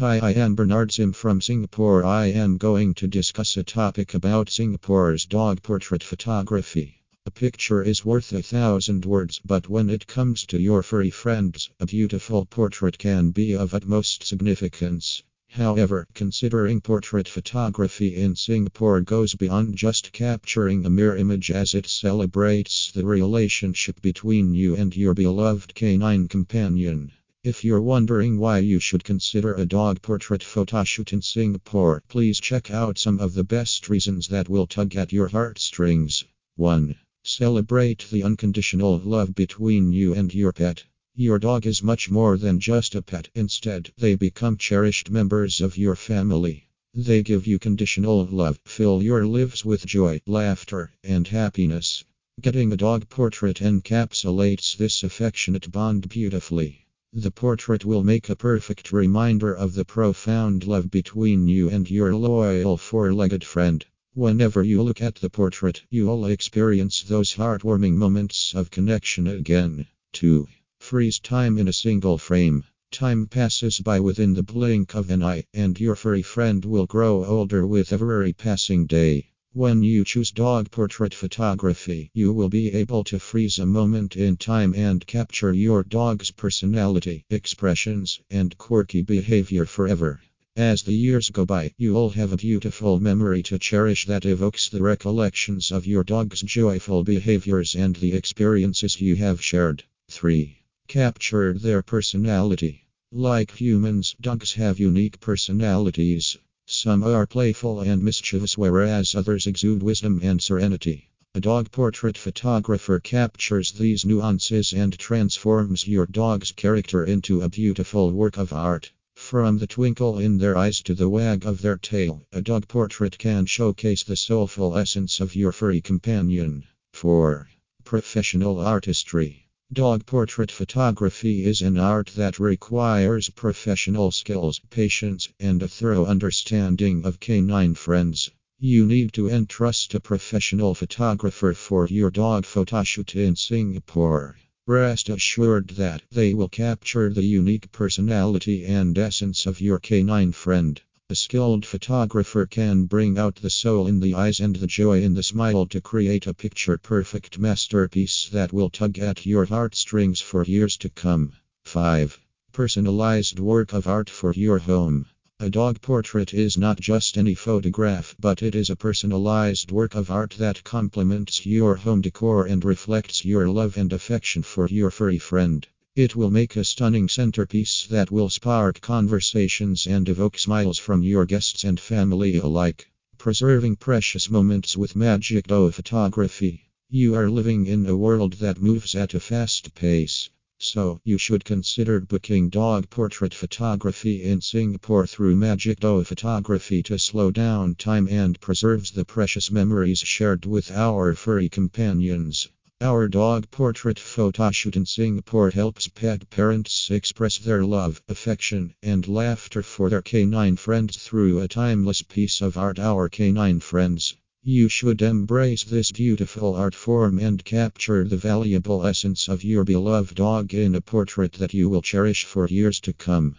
Hi, I am Bernard Sim from Singapore. I am going to discuss a topic about Singapore's dog portrait photography. A picture is worth a thousand words, but when it comes to your furry friends, a beautiful portrait can be of utmost significance. However, considering portrait photography in Singapore goes beyond just capturing a mere image as it celebrates the relationship between you and your beloved canine companion. If you're wondering why you should consider a dog portrait photoshoot in Singapore, please check out some of the best reasons that will tug at your heartstrings. 1. Celebrate the unconditional love between you and your pet. Your dog is much more than just a pet, instead, they become cherished members of your family. They give you conditional love, fill your lives with joy, laughter, and happiness. Getting a dog portrait encapsulates this affectionate bond beautifully. The portrait will make a perfect reminder of the profound love between you and your loyal four legged friend. Whenever you look at the portrait, you'll experience those heartwarming moments of connection again. 2. Freeze time in a single frame. Time passes by within the blink of an eye, and your furry friend will grow older with every passing day. When you choose dog portrait photography, you will be able to freeze a moment in time and capture your dog's personality, expressions, and quirky behavior forever. As the years go by, you'll have a beautiful memory to cherish that evokes the recollections of your dog's joyful behaviors and the experiences you have shared. 3. Capture their personality. Like humans, dogs have unique personalities. Some are playful and mischievous, whereas others exude wisdom and serenity. A dog portrait photographer captures these nuances and transforms your dog's character into a beautiful work of art. From the twinkle in their eyes to the wag of their tail, a dog portrait can showcase the soulful essence of your furry companion. 4. Professional artistry. Dog portrait photography is an art that requires professional skills, patience, and a thorough understanding of canine friends. You need to entrust a professional photographer for your dog photoshoot in Singapore. Rest assured that they will capture the unique personality and essence of your canine friend. A skilled photographer can bring out the soul in the eyes and the joy in the smile to create a picture perfect masterpiece that will tug at your heartstrings for years to come. 5. Personalized work of art for your home. A dog portrait is not just any photograph, but it is a personalized work of art that complements your home decor and reflects your love and affection for your furry friend. It will make a stunning centerpiece that will spark conversations and evoke smiles from your guests and family alike. Preserving precious moments with Magic Dog Photography. You are living in a world that moves at a fast pace. So, you should consider booking dog portrait photography in Singapore through Magic Dog Photography to slow down time and preserves the precious memories shared with our furry companions. Our dog portrait photoshoot in Singapore helps pet parents express their love, affection, and laughter for their canine friends through a timeless piece of art. Our canine friends. You should embrace this beautiful art form and capture the valuable essence of your beloved dog in a portrait that you will cherish for years to come.